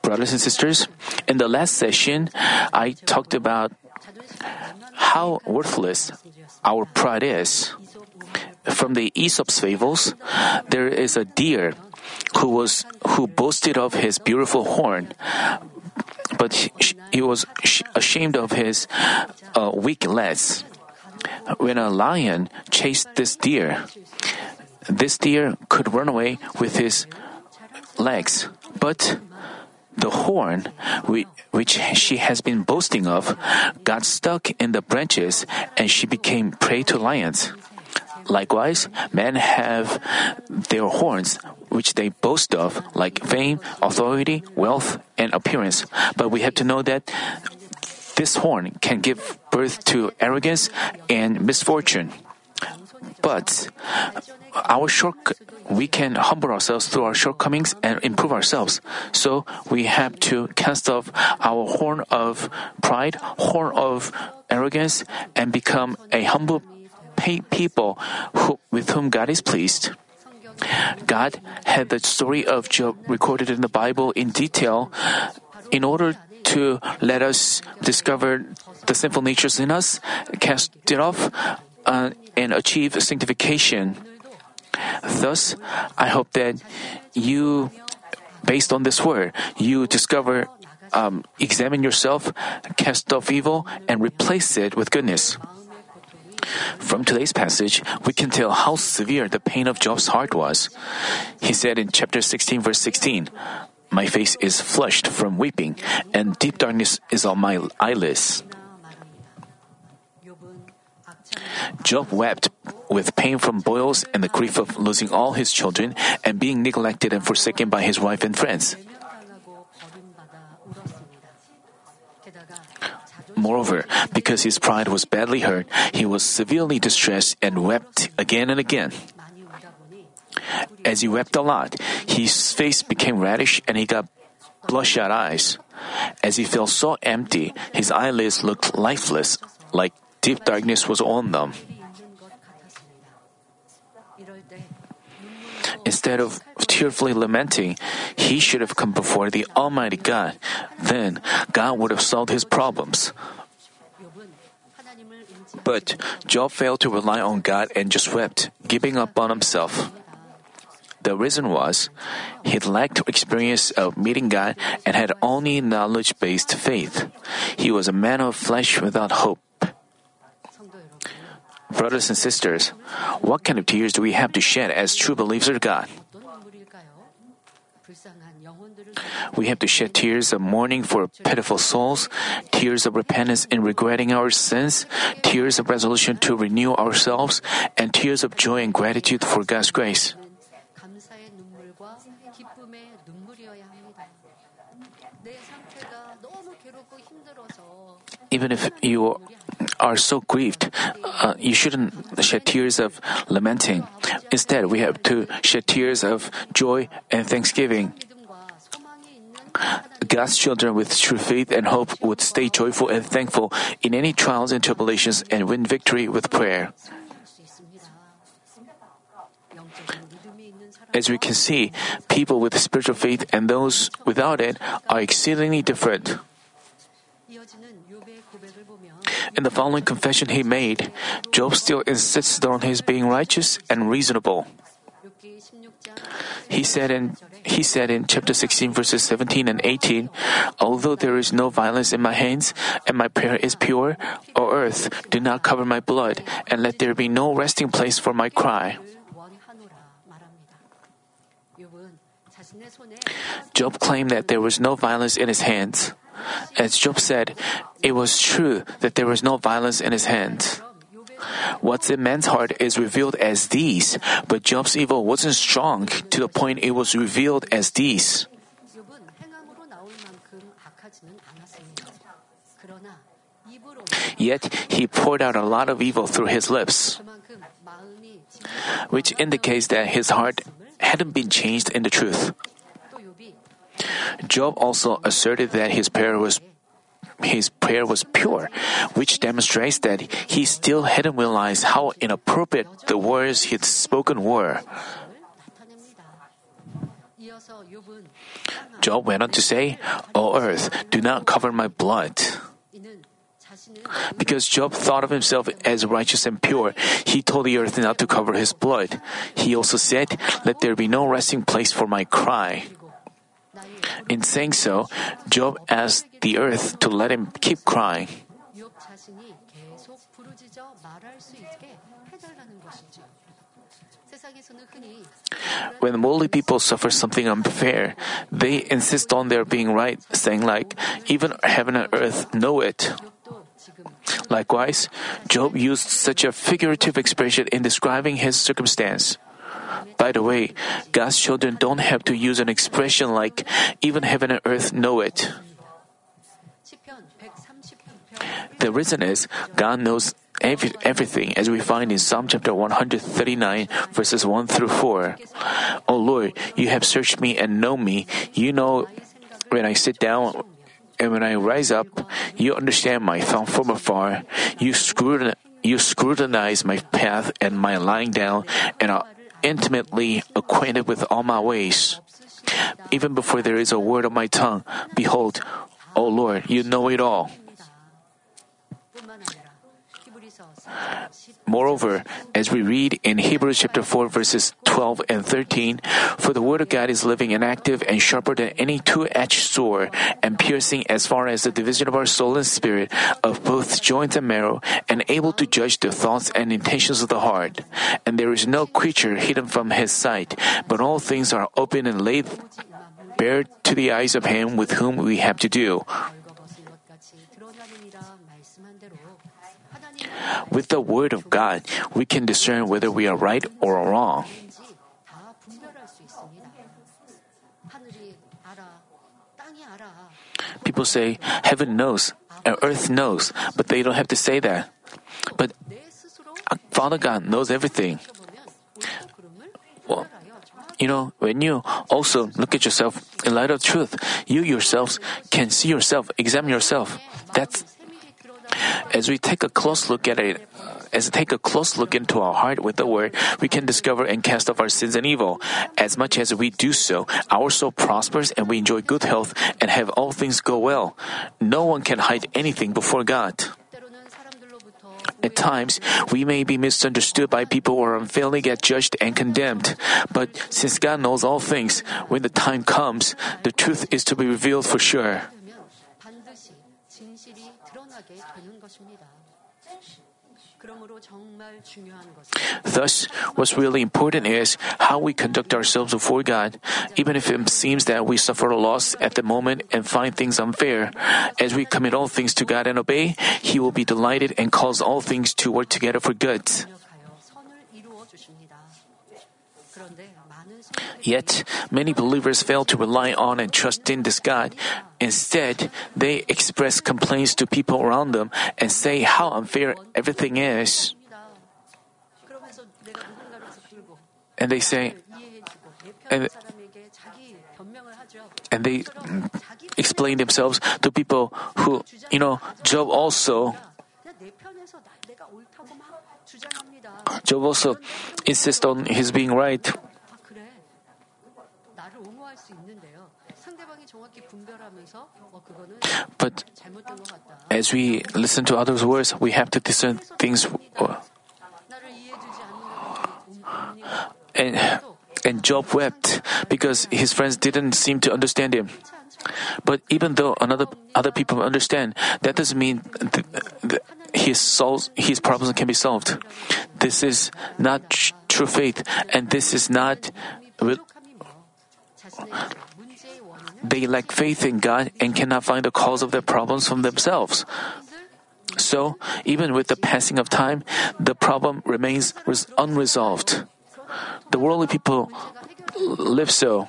Brothers and sisters, in the last session, I talked about how worthless our pride is. From the Aesop's fables, there is a deer who was who boasted of his beautiful horn, but he, he was ashamed of his uh, weak legs. When a lion chased this deer, this deer could run away with his legs, but the horn, which she has been boasting of, got stuck in the branches and she became prey to lions. Likewise, men have their horns, which they boast of, like fame, authority, wealth, and appearance. But we have to know that this horn can give birth to arrogance and misfortune. But our short, we can humble ourselves through our shortcomings and improve ourselves. So we have to cast off our horn of pride, horn of arrogance, and become a humble people who, with whom God is pleased. God had the story of Job recorded in the Bible in detail in order to let us discover the sinful natures in us, cast it off, uh, and achieve sanctification. Thus, I hope that you, based on this word, you discover, um, examine yourself, cast off evil, and replace it with goodness. From today's passage, we can tell how severe the pain of Job's heart was. He said in chapter 16, verse 16, My face is flushed from weeping, and deep darkness is on my eyelids. Job wept with pain from boils and the grief of losing all his children and being neglected and forsaken by his wife and friends. Moreover, because his pride was badly hurt, he was severely distressed and wept again and again. As he wept a lot, his face became reddish and he got bloodshot eyes. As he felt so empty, his eyelids looked lifeless, like deep darkness was on them. Instead of tearfully lamenting, he should have come before the Almighty God. Then God would have solved his problems. But Job failed to rely on God and just wept, giving up on himself. The reason was he lacked experience of meeting God and had only knowledge based faith. He was a man of flesh without hope. Brothers and sisters, what kind of tears do we have to shed as true believers of God? We have to shed tears of mourning for pitiful souls, tears of repentance in regretting our sins, tears of resolution to renew ourselves, and tears of joy and gratitude for God's grace. Even if you are so grieved, uh, you shouldn't shed tears of lamenting. Instead, we have to shed tears of joy and thanksgiving. God's children with true faith and hope would stay joyful and thankful in any trials and tribulations and win victory with prayer. As we can see, people with spiritual faith and those without it are exceedingly different. In the following confession he made, Job still insisted on his being righteous and reasonable. He said in he said in chapter 16 verses 17 and 18, although there is no violence in my hands and my prayer is pure, O earth, do not cover my blood and let there be no resting place for my cry. Job claimed that there was no violence in his hands. As Job said, it was true that there was no violence in his hands. What's in man's heart is revealed as these, but Job's evil wasn't strong to the point it was revealed as these. Yet he poured out a lot of evil through his lips, which indicates that his heart hadn't been changed in the truth. Job also asserted that his prayer was his prayer was pure, which demonstrates that he still hadn't realized how inappropriate the words he'd spoken were. Job went on to say, O earth, do not cover my blood. Because Job thought of himself as righteous and pure, he told the earth not to cover his blood. He also said, Let there be no resting place for my cry. In saying so, Job asked the earth to let him keep crying. When worldly people suffer something unfair, they insist on their being right, saying like, even heaven and earth know it. Likewise, Job used such a figurative expression in describing his circumstance. By the way, God's children don't have to use an expression like, even heaven and earth know it. The reason is, God knows every, everything, as we find in Psalm chapter 139, verses 1 through 4. Oh Lord, you have searched me and know me. You know when I sit down and when I rise up, you understand my thought from afar. You, you scrutinize my path and my lying down, and, intimately acquainted with all my ways. Even before there is a word on my tongue, behold, O Lord, you know it all. Moreover, as we read in Hebrews chapter 4 verses 12 and 13, for the word of God is living and active and sharper than any two-edged sword and piercing as far as the division of our soul and spirit of both joints and marrow and able to judge the thoughts and intentions of the heart. And there is no creature hidden from his sight, but all things are open and laid bare to the eyes of him with whom we have to do. With the Word of God, we can discern whether we are right or wrong. People say, Heaven knows, and earth knows, but they don't have to say that. But uh, Father God knows everything. Well, you know, when you also look at yourself in light of truth, you yourselves can see yourself, examine yourself. That's as we take a close look at it, uh, as we take a close look into our heart with the word, we can discover and cast off our sins and evil. As much as we do so, our soul prospers and we enjoy good health and have all things go well. No one can hide anything before God. At times, we may be misunderstood by people or unfairly get judged and condemned. But since God knows all things, when the time comes, the truth is to be revealed for sure. Thus, what's really important is how we conduct ourselves before God, even if it seems that we suffer a loss at the moment and find things unfair. As we commit all things to God and obey, He will be delighted and cause all things to work together for good. Yet, many believers fail to rely on and trust in this God. Instead, they express complaints to people around them and say how unfair everything is. and they say, and, and they explain themselves to people who, you know, Job also, Job also insists on his being right. But as we listen to others' words, we have to discern things. Uh, and, and Job wept because his friends didn't seem to understand him. But even though another other people understand, that doesn't mean th- th- his solves, his problems can be solved. This is not tr- true faith, and this is not. Re- they lack faith in God and cannot find the cause of their problems from themselves. So, even with the passing of time, the problem remains res- unresolved. The worldly people live so.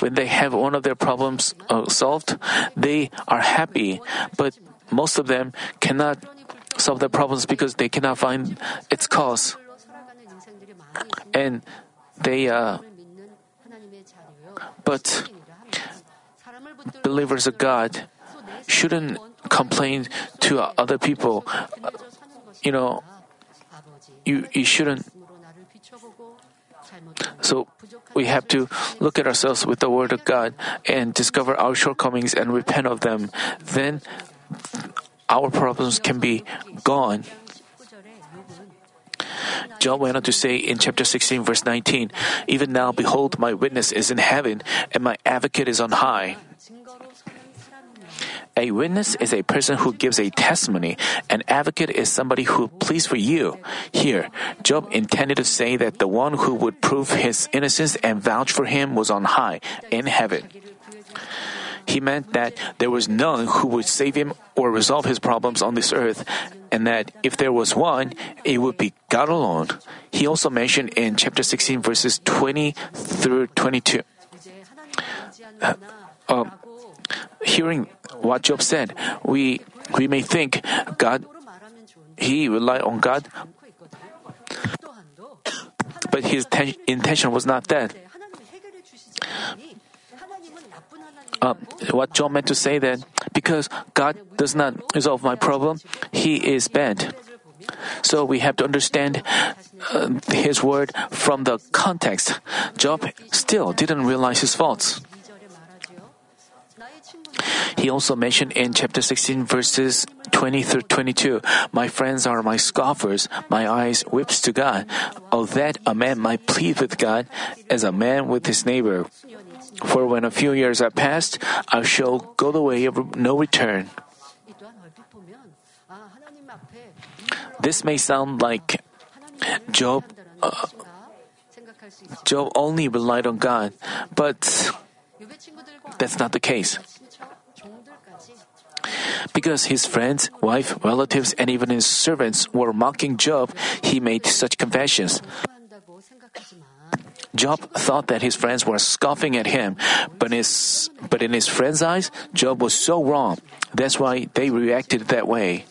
When they have one of their problems uh, solved, they are happy, but most of them cannot solve their problems because they cannot find its cause. And they, uh, but believers of God shouldn't complain to other people. You know, you, you shouldn't so we have to look at ourselves with the Word of God and discover our shortcomings and repent of them. Then our problems can be gone. Job went on to say in chapter 16, verse 19, Even now, behold, my witness is in heaven, and my advocate is on high. A witness is a person who gives a testimony. An advocate is somebody who pleads for you. Here, Job intended to say that the one who would prove his innocence and vouch for him was on high, in heaven. He meant that there was none who would save him or resolve his problems on this earth, and that if there was one, it would be God alone. He also mentioned in chapter 16, verses 20 through 22. Uh, um, hearing what Job said, we, we may think God, he relied on God, but his ten, intention was not that. Uh, what Job meant to say that because God does not resolve my problem, he is bad. So we have to understand uh, his word from the context. Job still didn't realize his faults. He also mentioned in chapter 16, verses 20 through 22 My friends are my scoffers, my eyes whips to God. Oh, that a man might plead with God as a man with his neighbor. For when a few years are past, I shall go the way of no return. This may sound like Job. Uh, Job only relied on God, but that's not the case. Because his friends, wife, relatives, and even his servants were mocking Job, he made such confessions. Job thought that his friends were scoffing at him, but, his, but in his friends' eyes, Job was so wrong. That's why they reacted that way.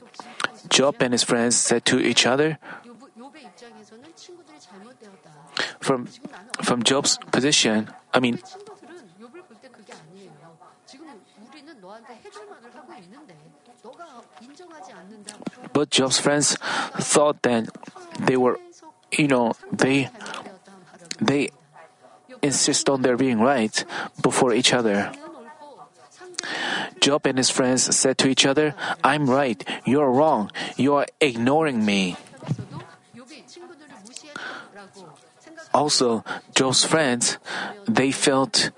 Job and his friends said to each other, from, from Job's position, I mean, But Job's friends thought that they were, you know, they they insist on their being right before each other. Job and his friends said to each other, I'm right, you're wrong, you are ignoring me. Also, Job's friends, they felt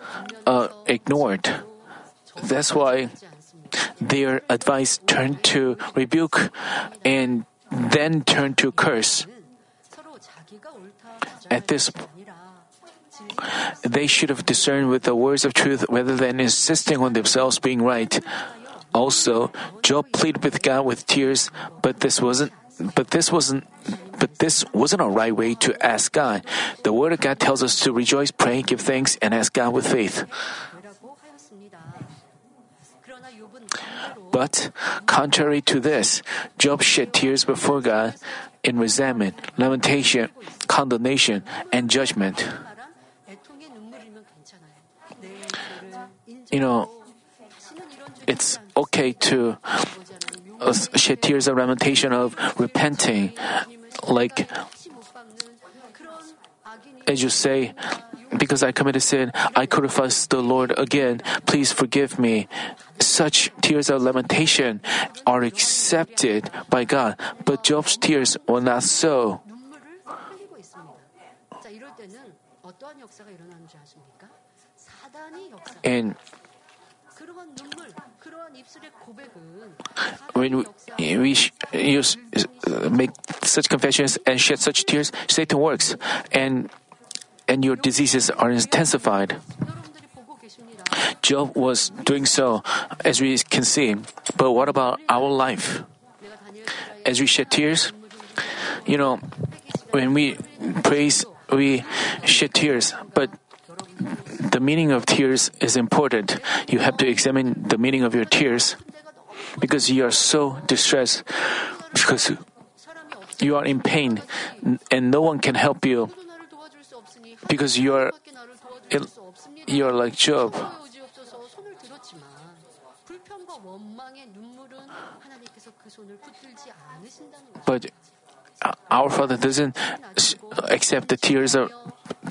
uh, ignored. That's why their advice turned to rebuke and then turned to curse. At this they should have discerned with the words of truth rather than insisting on themselves being right. Also, Job pleaded with God with tears, but this wasn't but this wasn't but this wasn't a right way to ask God. The word of God tells us to rejoice, pray, give thanks, and ask God with faith. But contrary to this, Job shed tears before God in resentment, lamentation, condemnation, and judgment. You know, it's okay to uh, shed tears of lamentation of repenting, like as you say, because I committed sin, I crucified the Lord again. Please forgive me. Such tears of lamentation are accepted by God, but Job's tears were not so. And when we, we use, make such confessions and shed such tears, Satan works, and and your diseases are intensified. Job was doing so, as we can see. But what about our life? As we shed tears, you know, when we praise, we shed tears. But the meaning of tears is important. You have to examine the meaning of your tears because you are so distressed, because you are in pain and no one can help you because you are you are like Job. But our Father doesn't accept the tears of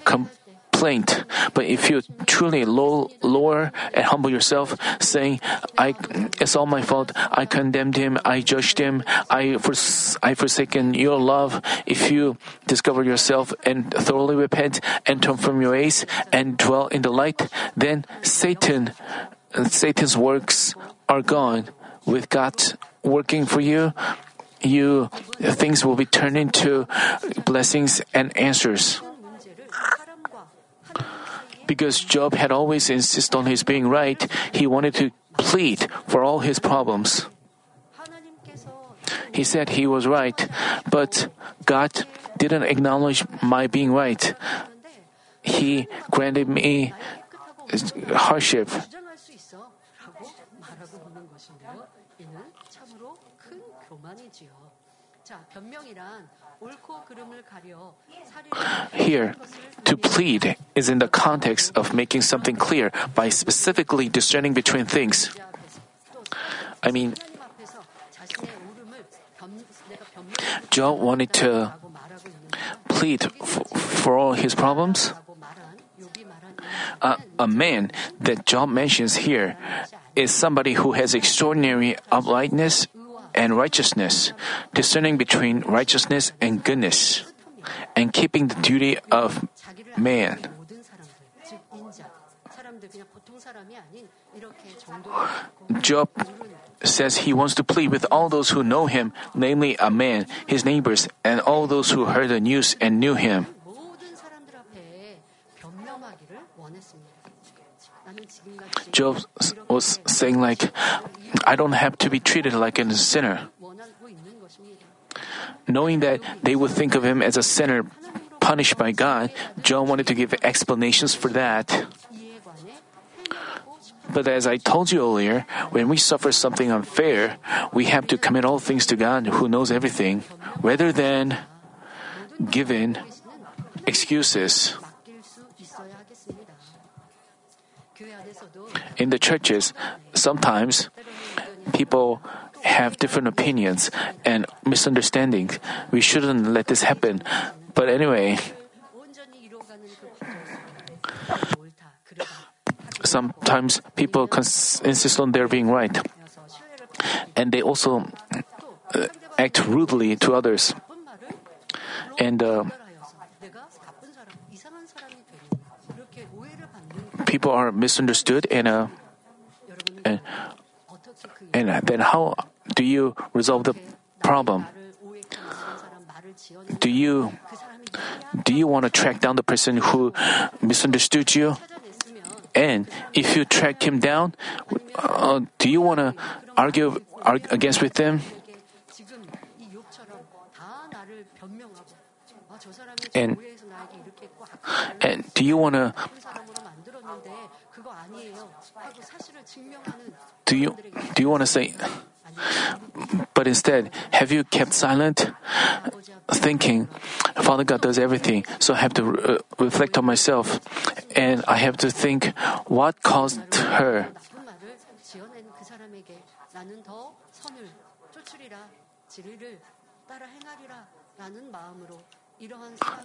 complaint. But if you truly low, lower and humble yourself, saying, "I, it's all my fault. I condemned him. I judged him. I, fors- I forsaken your love." If you discover yourself and thoroughly repent and turn from your ways and dwell in the light, then Satan, Satan's works are gone, with God working for you, you things will be turned into blessings and answers. Because Job had always insisted on his being right, he wanted to plead for all his problems. He said he was right, but God didn't acknowledge my being right. He granted me hardship. 것인데요. 이는 참으로 큰 교만이지요. 자, 변명이란 옳고 그름을 가려 사리를 Here, to plead is in the context of making something clear by specifically discerning between things. 자 앞에서 또 I mean, 하나님 앞에서 자신의 오름을 변, 내가 변명하고 Job wanted to 라고 말하고 있는데요. plead f- for all his problems. 라고 말한 욥이 말한 Uh, a man that Job mentions here is somebody who has extraordinary uprightness and righteousness, discerning between righteousness and goodness, and keeping the duty of man. Job says he wants to plead with all those who know him, namely a man, his neighbors, and all those who heard the news and knew him. Job was saying like, I don't have to be treated like a sinner. Knowing that they would think of him as a sinner punished by God, Job wanted to give explanations for that. But as I told you earlier, when we suffer something unfair, we have to commit all things to God who knows everything, rather than giving excuses. in the churches, sometimes people have different opinions and misunderstandings. We shouldn't let this happen. But anyway, sometimes people cons- insist on their being right. And they also uh, act rudely to others. And uh, people are misunderstood and uh, and, and uh, then how do you resolve the problem? Do you do you want to track down the person who misunderstood you? And if you track him down, uh, do you want to argue, argue against with them? And and do you want to do you, do you want to say, but instead, have you kept silent? Thinking, Father God does everything, so I have to re- reflect on myself and I have to think what caused her.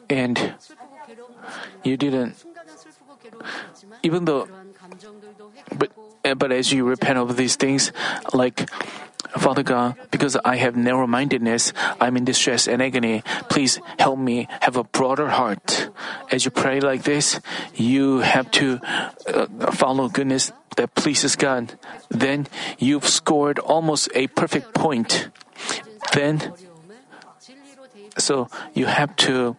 And you didn't, even though, but, eh, but as you repent of these things, like, Father God, because I have narrow mindedness, I'm in distress and agony. Please help me have a broader heart. As you pray like this, you have to uh, follow goodness that pleases God. Then you've scored almost a perfect point. Then so you have to,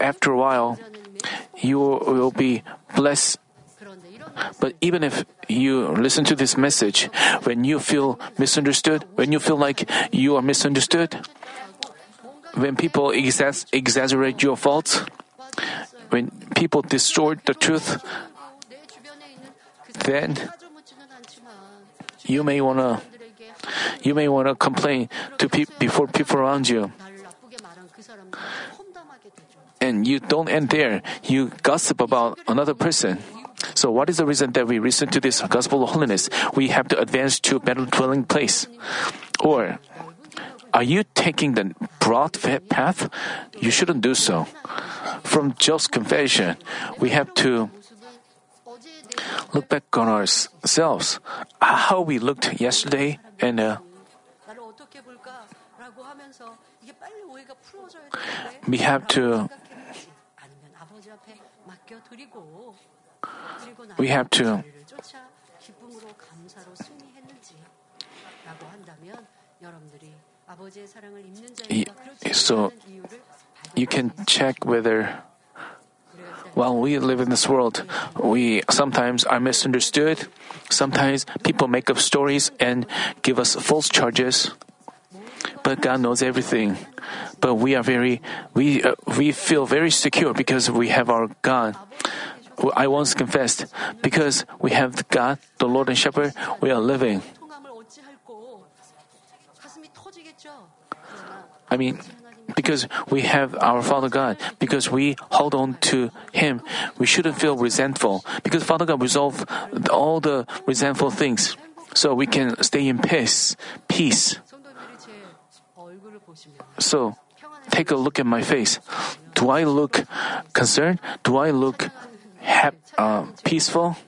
after a while, you will be blessed. But even if you listen to this message, when you feel misunderstood, when you feel like you are misunderstood, when people exas exaggerate your faults, when people distort the truth, then you may want to you may want to complain to pe- before people around you. And you don't end there. You gossip about another person. So what is the reason that we listen to this gospel of holiness? We have to advance to a better dwelling place. Or are you taking the broad path? You shouldn't do so. From Job's confession, we have to look back on ourselves, how we looked yesterday, and uh, we have to we have to so you can check whether while we live in this world, we sometimes are misunderstood. Sometimes people make up stories and give us false charges. But God knows everything. But we are very, we, uh, we feel very secure because we have our God. I once confessed, because we have God, the Lord and Shepherd, we are living. I mean, because we have our Father God, because we hold on to Him, we shouldn't feel resentful, because Father God resolve all the resentful things, so we can stay in peace. Peace. So, take a look at my face. Do I look concerned? Do I look uh, peaceful?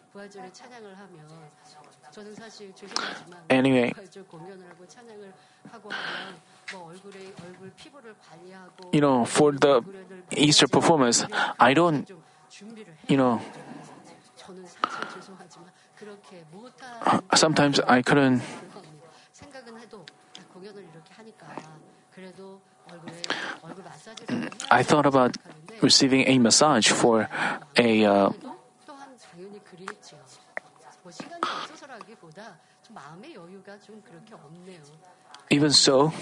Anyway, you know, for the Easter performance, I don't, you know, sometimes I couldn't. I thought about receiving a massage for a. Uh, even so,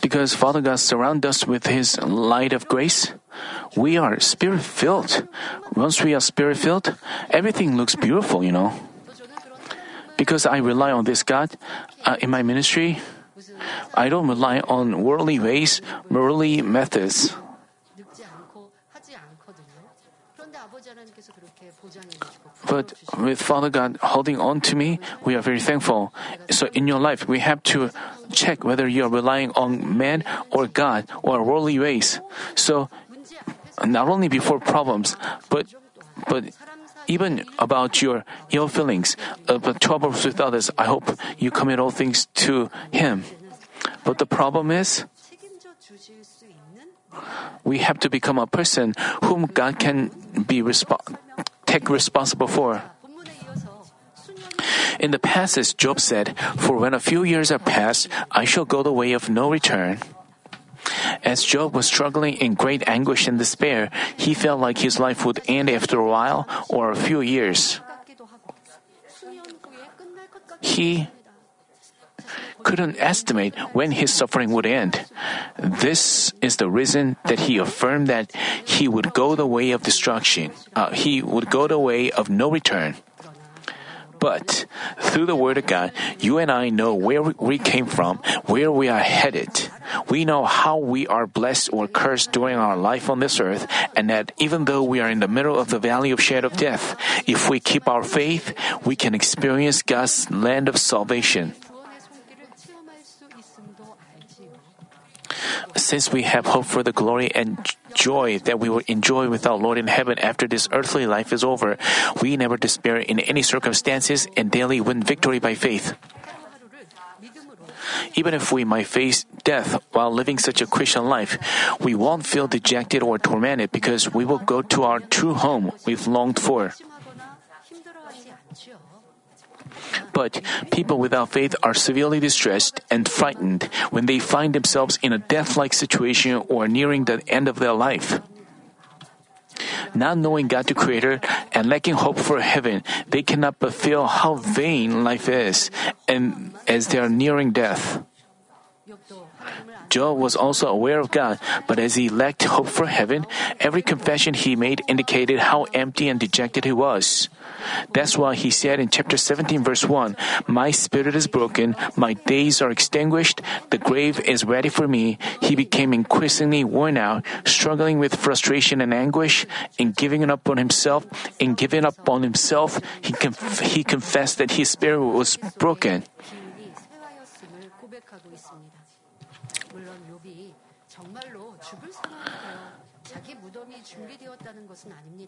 because Father God surrounds us with His light of grace, we are spirit filled. Once we are spirit filled, everything looks beautiful, you know. Because I rely on this God uh, in my ministry, I don't rely on worldly ways, worldly methods. But with Father God holding on to me, we are very thankful. So in your life, we have to check whether you are relying on man or God or worldly ways. So not only before problems, but but even about your ill feelings, uh, but troubles with others, I hope you commit all things to Him. But the problem is, we have to become a person whom God can be resp- take responsible for. In the passage, Job said, For when a few years are passed, I shall go the way of no return. As Job was struggling in great anguish and despair, he felt like his life would end after a while or a few years. He couldn't estimate when his suffering would end. This is the reason that he affirmed that he would go the way of destruction. Uh, he would go the way of no return. But through the Word of God, you and I know where we came from, where we are headed. We know how we are blessed or cursed during our life on this earth, and that even though we are in the middle of the valley of shadow of death, if we keep our faith, we can experience God's land of salvation. Since we have hope for the glory and joy that we will enjoy with our Lord in heaven after this earthly life is over, we never despair in any circumstances and daily win victory by faith. Even if we might face death while living such a Christian life, we won't feel dejected or tormented because we will go to our true home we've longed for. But people without faith are severely distressed and frightened when they find themselves in a death like situation or nearing the end of their life. Not knowing God the Creator and lacking hope for heaven, they cannot but feel how vain life is, and as they are nearing death. Job was also aware of God, but as he lacked hope for heaven, every confession he made indicated how empty and dejected he was. That's why he said in chapter 17, verse 1, My spirit is broken, my days are extinguished, the grave is ready for me. He became increasingly worn out, struggling with frustration and anguish, in giving up on himself, in giving up on himself, he, conf- he confessed that his spirit was broken.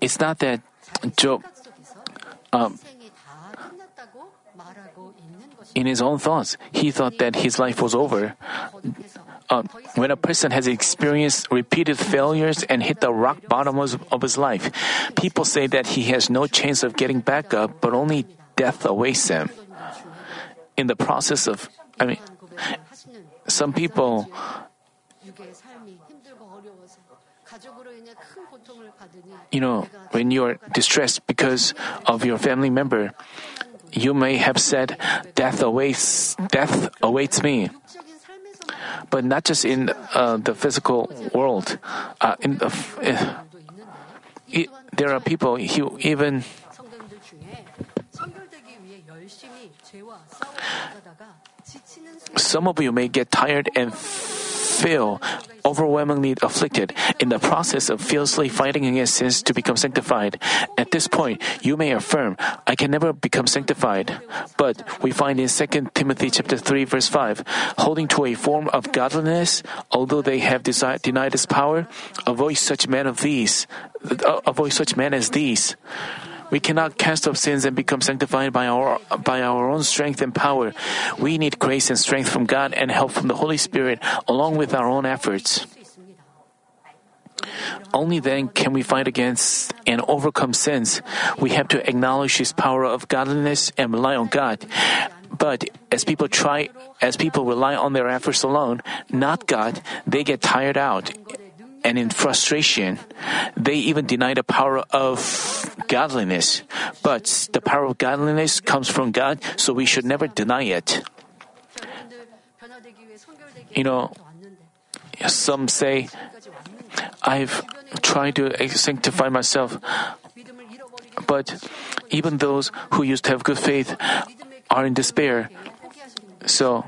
It's not that Job, um, in his own thoughts, he thought that his life was over. Um, when a person has experienced repeated failures and hit the rock bottom of his life, people say that he has no chance of getting back up, but only death awaits him. In the process of, I mean, some people you know, when you are distressed because of your family member, you may have said, "Death awaits, death awaits me." But not just in uh, the physical world. Uh, in the, uh, eh, it, there are people who even some of you may get tired and feel overwhelmingly afflicted in the process of fiercely fighting against sins to become sanctified. At this point, you may affirm, I can never become sanctified. But we find in 2 Timothy chapter 3 verse 5, holding to a form of godliness, although they have denied its power, avoid such men of these, avoid such men as these. We cannot cast off sins and become sanctified by our, by our own strength and power. We need grace and strength from God and help from the Holy Spirit along with our own efforts. Only then can we fight against and overcome sins. We have to acknowledge His power of godliness and rely on God. But as people try, as people rely on their efforts alone, not God, they get tired out and in frustration. They even deny the power of godliness. But the power of godliness comes from God, so we should never deny it. You know, some say, I've tried to sanctify myself, but even those who used to have good faith are in despair. So,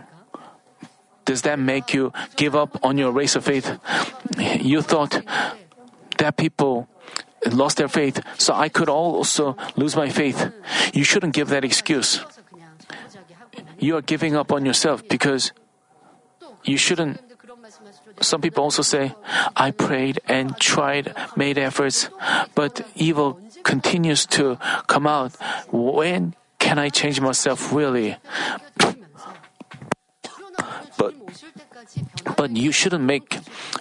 does that make you give up on your race of faith? You thought that people lost their faith, so I could also lose my faith. You shouldn't give that excuse. You are giving up on yourself because you shouldn't. Some people also say, I prayed and tried, made efforts, but evil continues to come out. When can I change myself really? But you shouldn't make,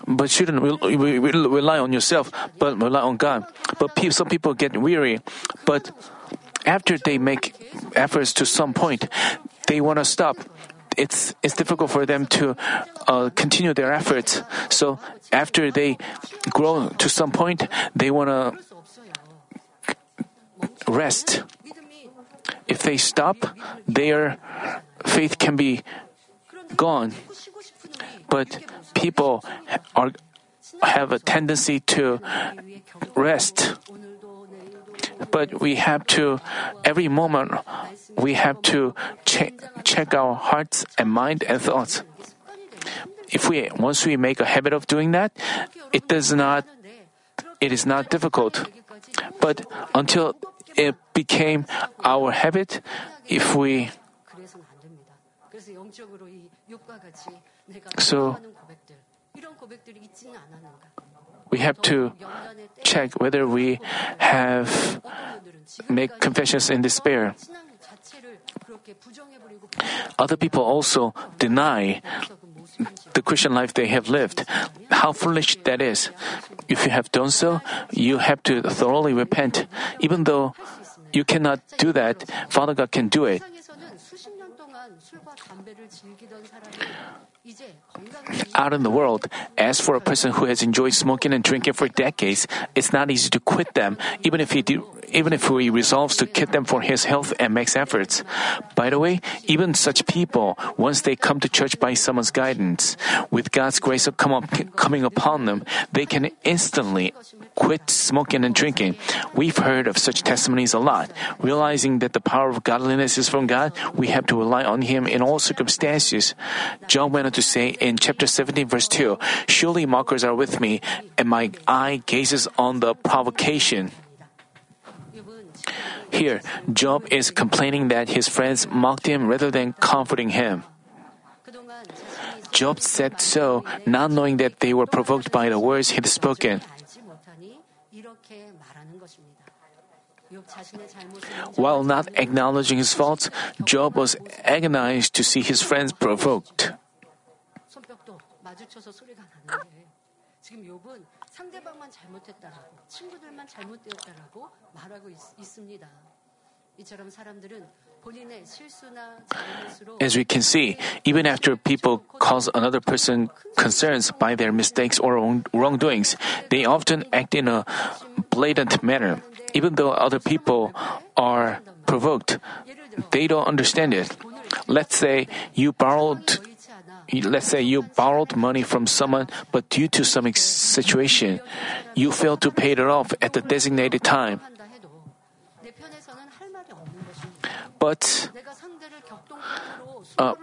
but shouldn't re- re- rely on yourself, but rely on God. But pe- some people get weary, but after they make efforts to some point, they want to stop. It's it's difficult for them to uh, continue their efforts. So after they grow to some point, they want to rest. If they stop, their faith can be gone. But people are, have a tendency to rest. But we have to, every moment, we have to check, check our hearts and mind and thoughts. If we, once we make a habit of doing that, it does not, it is not difficult. But until it became our habit, if we so we have to check whether we have make confessions in despair. Other people also deny the Christian life they have lived. How foolish that is. If you have done so, you have to thoroughly repent. Even though you cannot do that, Father God can do it out in the world, as for a person who has enjoyed smoking and drinking for decades, it's not easy to quit them, even if he do, even if he resolves to quit them for his health and makes efforts. By the way, even such people, once they come to church by someone's guidance, with God's grace come up, coming upon them, they can instantly quit smoking and drinking. We've heard of such testimonies a lot. Realizing that the power of godliness is from God, we have to rely on Him in all circumstances. Job went on to say in chapter 17, verse 2, Surely mockers are with me, and my eye gazes on the provocation. Here, Job is complaining that his friends mocked him rather than comforting him. Job said so, not knowing that they were provoked by the words he'd spoken. While not acknowledging his faults, Job was agonized to see his friends provoked. 손뼉도 마주쳐서 소리가 나는데 지금 욥은 상대방만 잘못했다라고 친구들만 잘못되었다라고 말하고 있, 있습니다. 이처럼 사람들은 본인의 실수나 잘못으로 As we can see, even after people cause another person concerns by their mistakes or wrong- wrongdoings, they often act in a blatant manner. Even though other people are provoked, 예를 들어 they don't understand it. Let's say you borrowed 여의치 않아 let's say you borrowed money from someone, but due to some situation, you failed to pay it off at the designated time. But uh,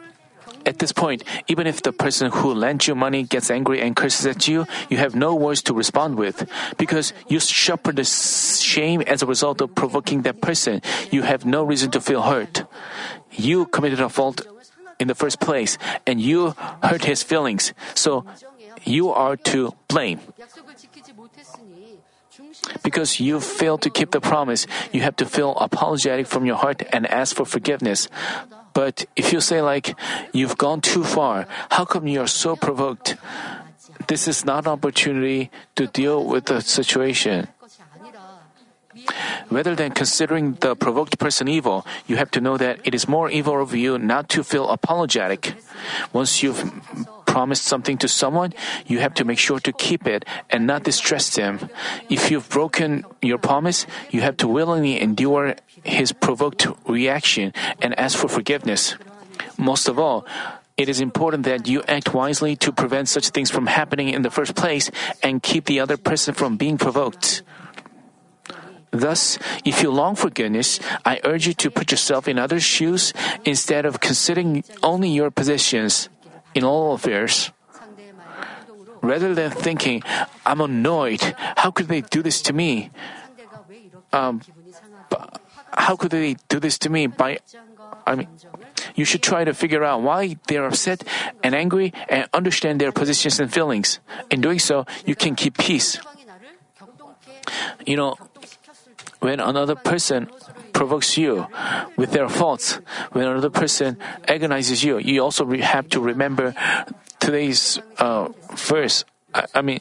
at this point, even if the person who lent you money gets angry and curses at you, you have no words to respond with. Because you suffer the shame as a result of provoking that person, you have no reason to feel hurt. You committed a fault in the first place, and you hurt his feelings. So you are to blame. Because you failed to keep the promise, you have to feel apologetic from your heart and ask for forgiveness. But if you say, like, you've gone too far, how come you are so provoked? This is not an opportunity to deal with the situation. Rather than considering the provoked person evil, you have to know that it is more evil of you not to feel apologetic. Once you've promised something to someone, you have to make sure to keep it and not distress them. If you've broken your promise, you have to willingly endure his provoked reaction and ask for forgiveness. Most of all, it is important that you act wisely to prevent such things from happening in the first place and keep the other person from being provoked. Thus, if you long for goodness, I urge you to put yourself in others' shoes instead of considering only your possessions in all affairs. Rather than thinking, I'm annoyed, how could they do this to me? Um, how could they do this to me? By, I mean, you should try to figure out why they are upset and angry and understand their positions and feelings. In doing so, you can keep peace. You know, when another person provokes you with their faults, when another person agonizes you, you also re- have to remember today's uh, verse. I, I mean,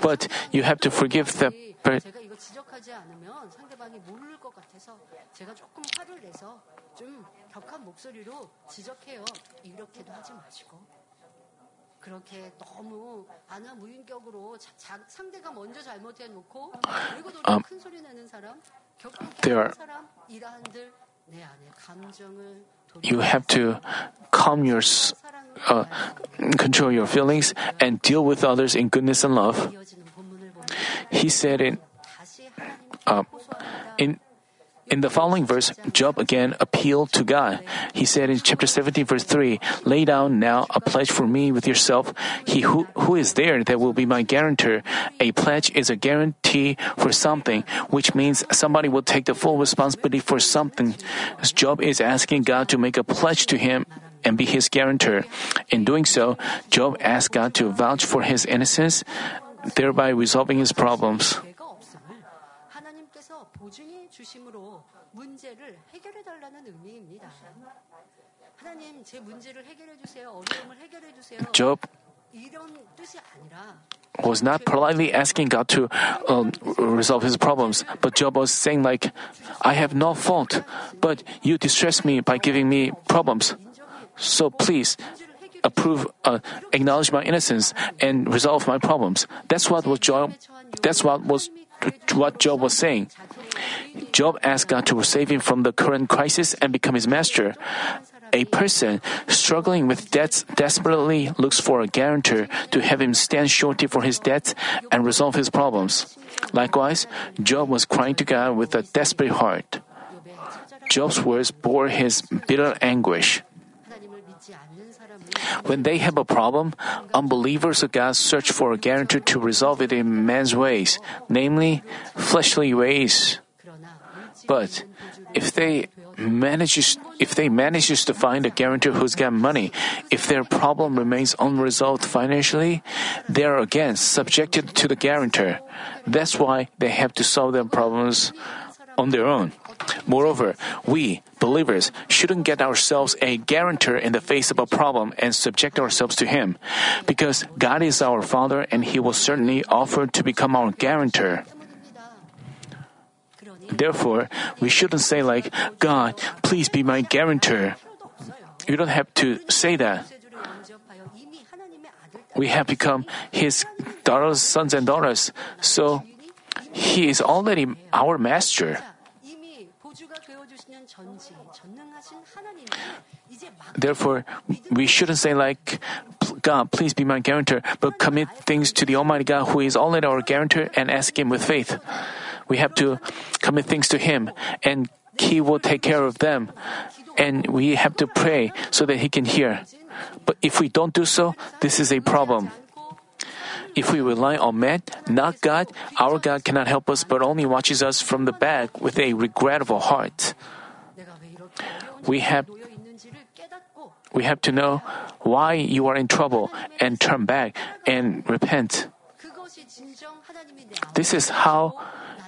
but you have to forgive the per- 제가 이거 지적하지 않으면 상대방이 모를 것 같아서 제가 조금 화를 내서 좀 격한 목소리로 지적해요. 이렇게도 하지 마시고 Um, there you have to calm your uh, control your feelings and deal with others in goodness and love. He said it in the following verse, Job again appealed to God. He said in chapter 17, verse 3, Lay down now a pledge for me with yourself. He who, who is there that will be my guarantor. A pledge is a guarantee for something, which means somebody will take the full responsibility for something. Job is asking God to make a pledge to him and be his guarantor. In doing so, Job asked God to vouch for his innocence, thereby resolving his problems. Job was not politely asking God to um, resolve his problems, but Job was saying like, "I have no fault, but you distress me by giving me problems. So please approve, uh, acknowledge my innocence, and resolve my problems." That's what was Job. That's what was what Job was saying. Job asked God to save him from the current crisis and become his master. A person struggling with debts desperately looks for a guarantor to have him stand surety for his debts and resolve his problems. Likewise, Job was crying to God with a desperate heart. Job's words bore his bitter anguish. When they have a problem, unbelievers of God search for a guarantor to resolve it in man's ways, namely, fleshly ways. But if they manages if they manages to find a guarantor who's got money, if their problem remains unresolved financially, they are again subjected to the guarantor. That's why they have to solve their problems on their own. Moreover, we, believers, shouldn't get ourselves a guarantor in the face of a problem and subject ourselves to Him. Because God is our Father and He will certainly offer to become our guarantor. Therefore, we shouldn't say like, God, please be my guarantor. You don't have to say that. We have become His daughters, sons, and daughters, so He is already our master. Therefore, we shouldn't say like, God, please be my guarantor, but commit things to the Almighty God who is already our guarantor and ask Him with faith. We have to commit things to Him and He will take care of them. And we have to pray so that He can hear. But if we don't do so, this is a problem. If we rely on man, not God, our God cannot help us but only watches us from the back with a regretful heart. We have we have to know why you are in trouble and turn back and repent. This is how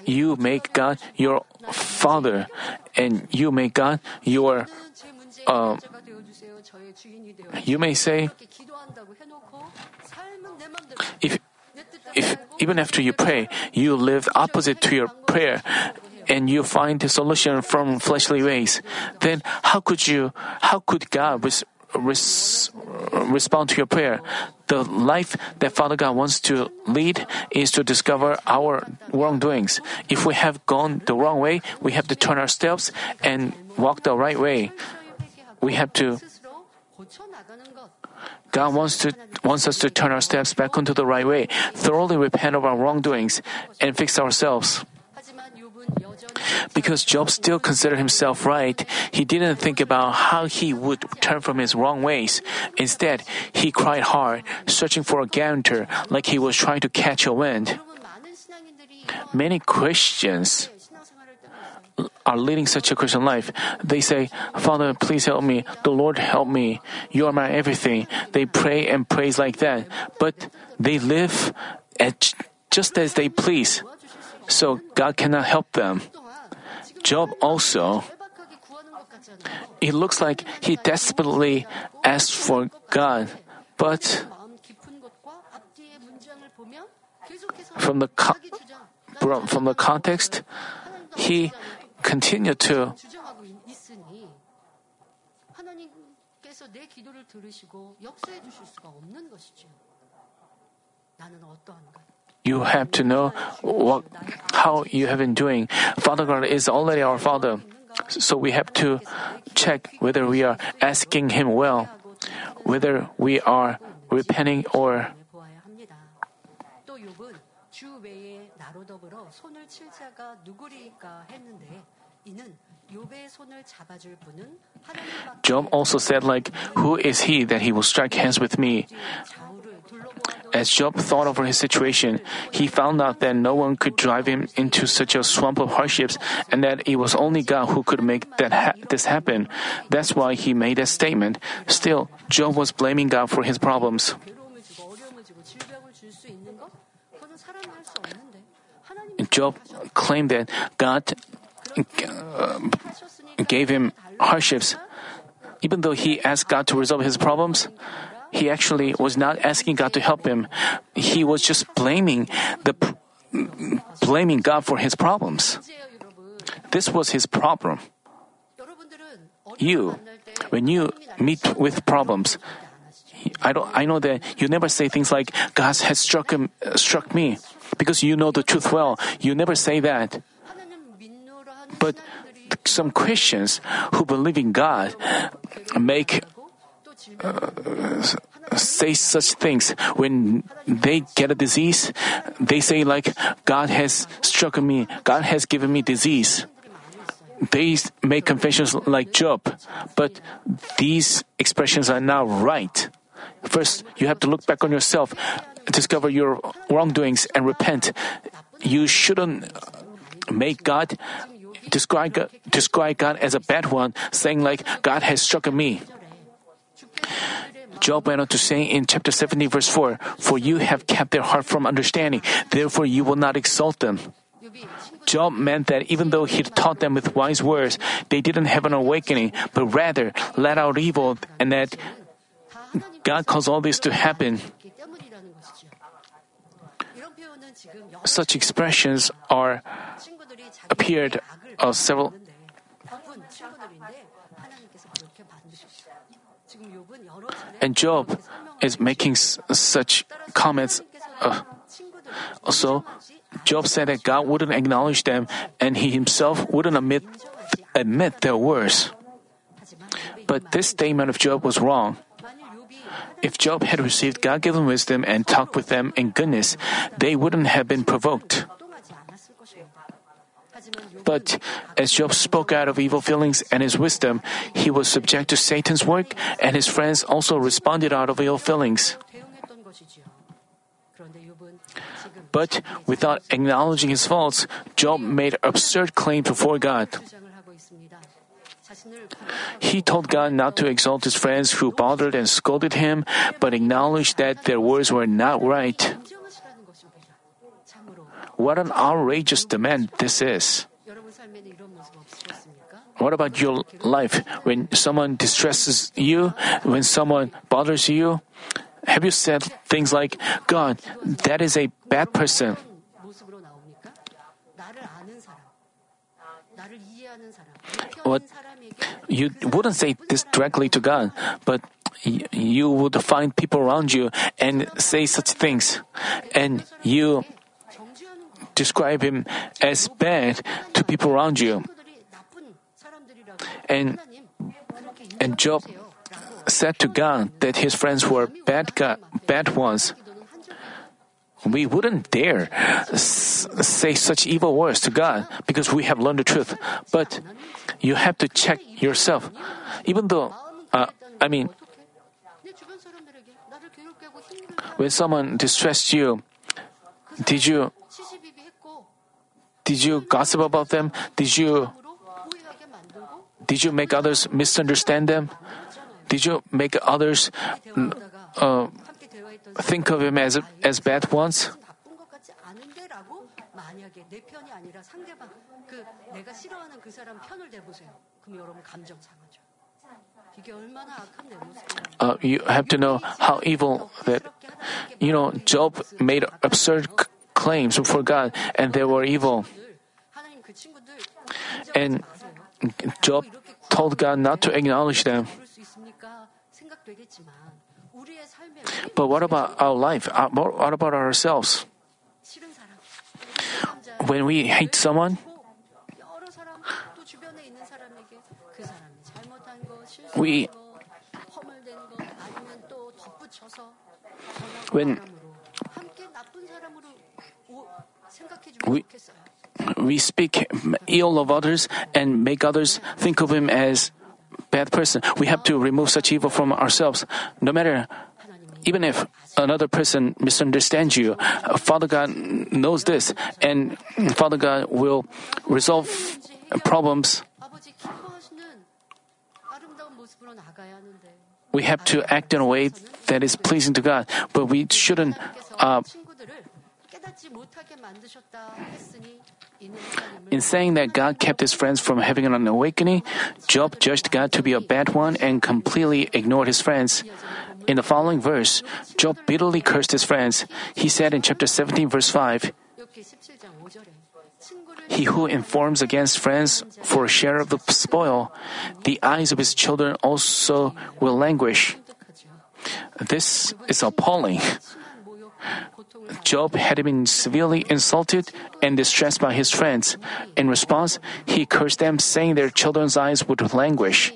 you make God your father and you make God your uh, you may say if if even after you pray you live opposite to your prayer and you find a solution from fleshly ways then how could you how could God res- res- respond to your prayer the life that Father God wants to lead is to discover our wrongdoings. If we have gone the wrong way, we have to turn our steps and walk the right way. We have to God wants to wants us to turn our steps back onto the right way, thoroughly repent of our wrongdoings, and fix ourselves. Because Job still considered himself right, he didn't think about how he would turn from his wrong ways. Instead, he cried hard, searching for a guarantor like he was trying to catch a wind. Many Christians are leading such a Christian life. They say, Father, please help me. The Lord help me. You are my everything. They pray and praise like that, but they live at just as they please. So God cannot help them. Job also, it looks like he desperately asked for God, but from the co- from the context, he continued to you have to know what, how you have been doing. Father God is already our Father. So we have to check whether we are asking Him well, whether we are repenting or Job also said, like, Who is he that he will strike hands with me? As Job thought over his situation, he found out that no one could drive him into such a swamp of hardships and that it was only God who could make that ha- this happen. That's why he made that statement. Still, Job was blaming God for his problems. Job claimed that God uh, gave him hardships. Even though he asked God to resolve his problems, he actually was not asking God to help him. He was just blaming the blaming God for his problems. This was his problem. You, when you meet with problems, I don't. I know that you never say things like "God has struck him, uh, struck me," because you know the truth well. You never say that. But some Christians who believe in God make uh, say such things when they get a disease. They say like, "God has struck me. God has given me disease." They make confessions like Job, but these expressions are not right. First, you have to look back on yourself, discover your wrongdoings, and repent. You shouldn't make God describe God, describe God as a bad one, saying like, God has struck me. Job went on to say in chapter 70 verse 4, For you have kept their heart from understanding, therefore you will not exalt them. Job meant that even though he taught them with wise words, they didn't have an awakening, but rather let out evil, and that God caused all this to happen. Such expressions are appeared uh, several. And Job is making s- such comments. Uh, also, Job said that God wouldn't acknowledge them, and he himself wouldn't admit admit their words. But this statement of Job was wrong. If Job had received God given wisdom and talked with them in goodness, they wouldn't have been provoked. But as Job spoke out of evil feelings and his wisdom, he was subject to Satan's work, and his friends also responded out of ill feelings. But without acknowledging his faults, Job made absurd claims before God. He told God not to exalt his friends who bothered and scolded him, but acknowledged that their words were not right. What an outrageous demand this is. What about your life? When someone distresses you, when someone bothers you, have you said things like, God, that is a bad person? What you wouldn't say this directly to God, but you would find people around you and say such things, and you describe him as bad to people around you. And and Job said to God that his friends were bad God, bad ones. We wouldn't dare s- say such evil words to God because we have learned the truth. But you have to check yourself. Even though, uh, I mean, when someone distressed you, did you did you gossip about them? Did you did you make others misunderstand them? Did you make others mm, uh, think of him as, as bad ones? Uh, you have to know how evil that you know job made absurd c- claims before god and they were evil and Job told God not to acknowledge them. But what about our life? Uh, what about ourselves? When we hate someone, we when we we speak ill of others and make others think of him as bad person. We have to remove such evil from ourselves. No matter, even if another person misunderstands you, Father God knows this, and Father God will resolve problems. We have to act in a way that is pleasing to God, but we shouldn't. Uh, in saying that God kept his friends from having an awakening, Job judged God to be a bad one and completely ignored his friends. In the following verse, Job bitterly cursed his friends. He said in chapter 17, verse 5, he who informs against friends for a share of the spoil, the eyes of his children also will languish. This is appalling. Job had been severely insulted and distressed by his friends. In response, he cursed them, saying their children's eyes would languish.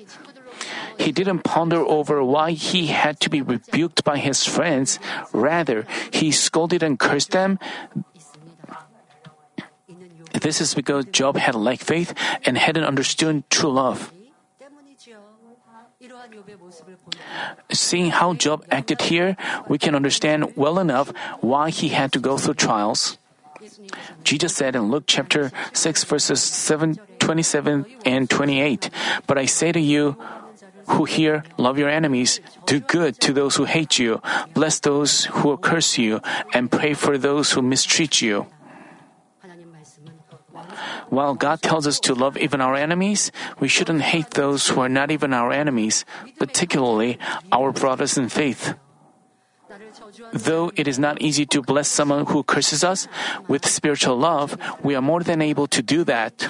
He didn't ponder over why he had to be rebuked by his friends. Rather, he scolded and cursed them. This is because Job had lacked faith and hadn't understood true love. Seeing how Job acted here, we can understand well enough why he had to go through trials. Jesus said in Luke chapter 6 verses 7, 27 and 28, But I say to you, who hear, love your enemies, do good to those who hate you, bless those who curse you, and pray for those who mistreat you. While God tells us to love even our enemies, we shouldn't hate those who are not even our enemies, particularly our brothers in faith. Though it is not easy to bless someone who curses us, with spiritual love, we are more than able to do that.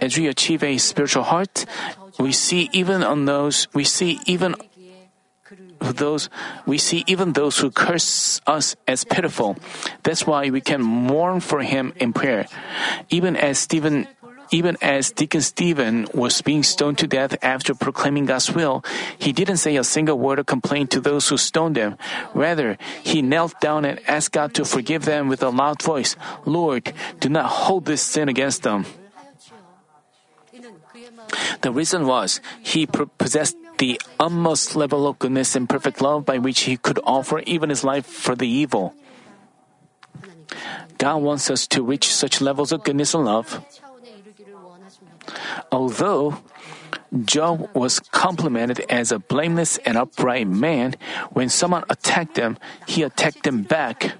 As we achieve a spiritual heart, we see even on those, we see even those, we see even those who curse us as pitiful. That's why we can mourn for him in prayer. Even as Stephen even as Deacon Stephen was being stoned to death after proclaiming God's will, he didn't say a single word of complaint to those who stoned him. Rather, he knelt down and asked God to forgive them with a loud voice, Lord, do not hold this sin against them. The reason was he possessed the utmost level of goodness and perfect love by which he could offer even his life for the evil. God wants us to reach such levels of goodness and love. Although Job was complimented as a blameless and upright man, when someone attacked him, he attacked them back.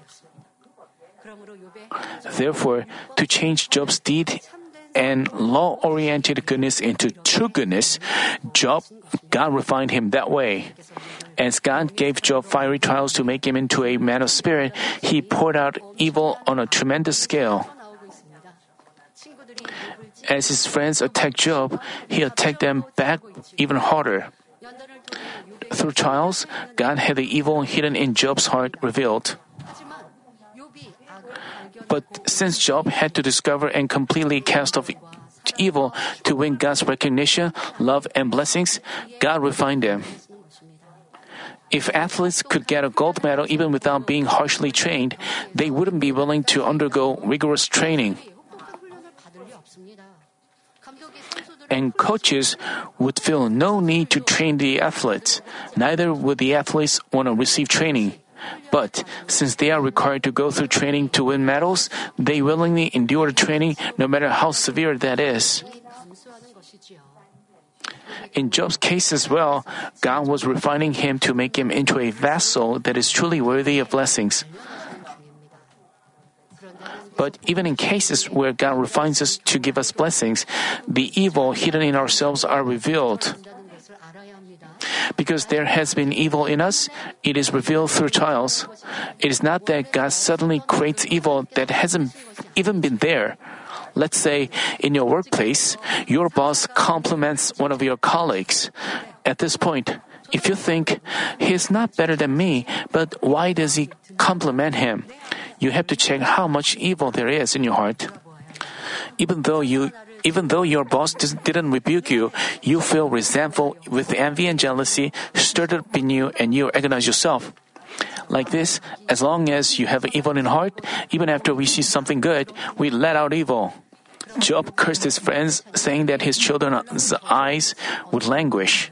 Therefore, to change Job's deed and law oriented goodness into true goodness, Job, God refined him that way. As God gave Job fiery trials to make him into a man of spirit, he poured out evil on a tremendous scale. As his friends attacked Job, he attacked them back even harder. Through trials, God had the evil hidden in Job's heart revealed. But since Job had to discover and completely cast off evil to win God's recognition, love, and blessings, God refined him. If athletes could get a gold medal even without being harshly trained, they wouldn't be willing to undergo rigorous training. And coaches would feel no need to train the athletes. Neither would the athletes want to receive training. But since they are required to go through training to win medals, they willingly endure training no matter how severe that is. In Job's case as well, God was refining him to make him into a vessel that is truly worthy of blessings. But even in cases where God refines us to give us blessings, the evil hidden in ourselves are revealed. Because there has been evil in us, it is revealed through trials. It is not that God suddenly creates evil that hasn't even been there. Let's say in your workplace, your boss compliments one of your colleagues. At this point, if you think, he's not better than me, but why does he compliment him? You have to check how much evil there is in your heart. Even though you even though your boss didn't rebuke you, you feel resentful with envy and jealousy stirred up in you and you agonize yourself. Like this, as long as you have evil in heart, even after we see something good, we let out evil. Job cursed his friends, saying that his children's eyes would languish.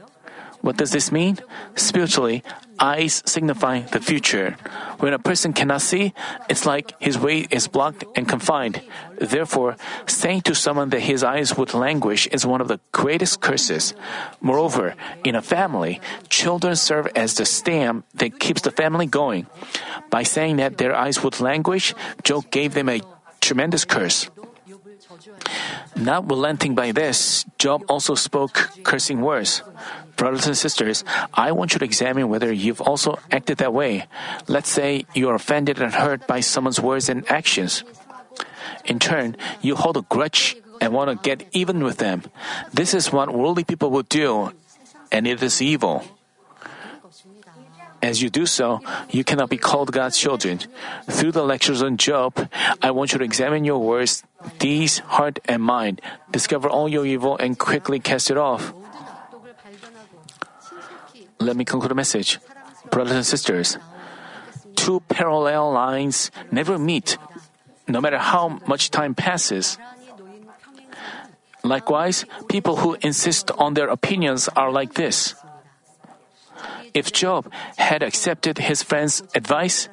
What does this mean? Spiritually, eyes signify the future. When a person cannot see, it's like his way is blocked and confined. Therefore, saying to someone that his eyes would languish is one of the greatest curses. Moreover, in a family, children serve as the stem that keeps the family going. By saying that their eyes would languish, Job gave them a tremendous curse. Not relenting by this, Job also spoke cursing words. Brothers and sisters, I want you to examine whether you've also acted that way. Let's say you are offended and hurt by someone's words and actions. In turn, you hold a grudge and want to get even with them. This is what worldly people would do, and it is evil. As you do so, you cannot be called God's children. Through the lectures on Job, I want you to examine your words, deeds, heart, and mind. Discover all your evil and quickly cast it off. Let me conclude the message. Brothers and sisters, two parallel lines never meet, no matter how much time passes. Likewise, people who insist on their opinions are like this. If Job had accepted his friend's advice,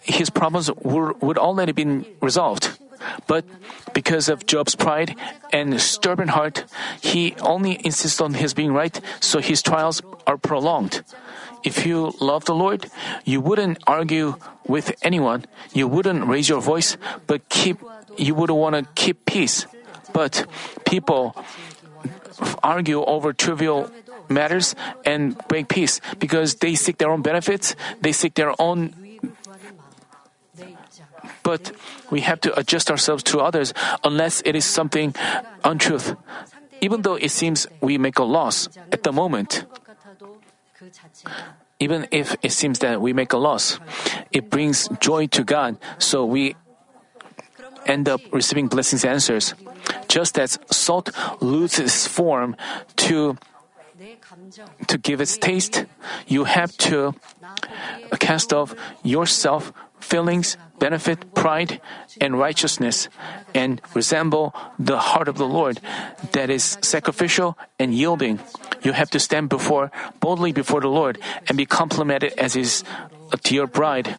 his problems were, would already been resolved. But because of Job's pride and stubborn heart, he only insists on his being right, so his trials are prolonged. If you love the Lord, you wouldn't argue with anyone, you wouldn't raise your voice, but keep you would want to keep peace. But people argue over trivial matters and break peace because they seek their own benefits, they seek their own but we have to adjust ourselves to others unless it is something untruth. Even though it seems we make a loss at the moment, even if it seems that we make a loss, it brings joy to God, so we end up receiving blessings and answers. Just as salt loses its form to to give its taste, you have to cast off yourself feelings, benefit, pride, and righteousness, and resemble the heart of the Lord that is sacrificial and yielding. You have to stand before boldly before the Lord and be complimented as his dear bride.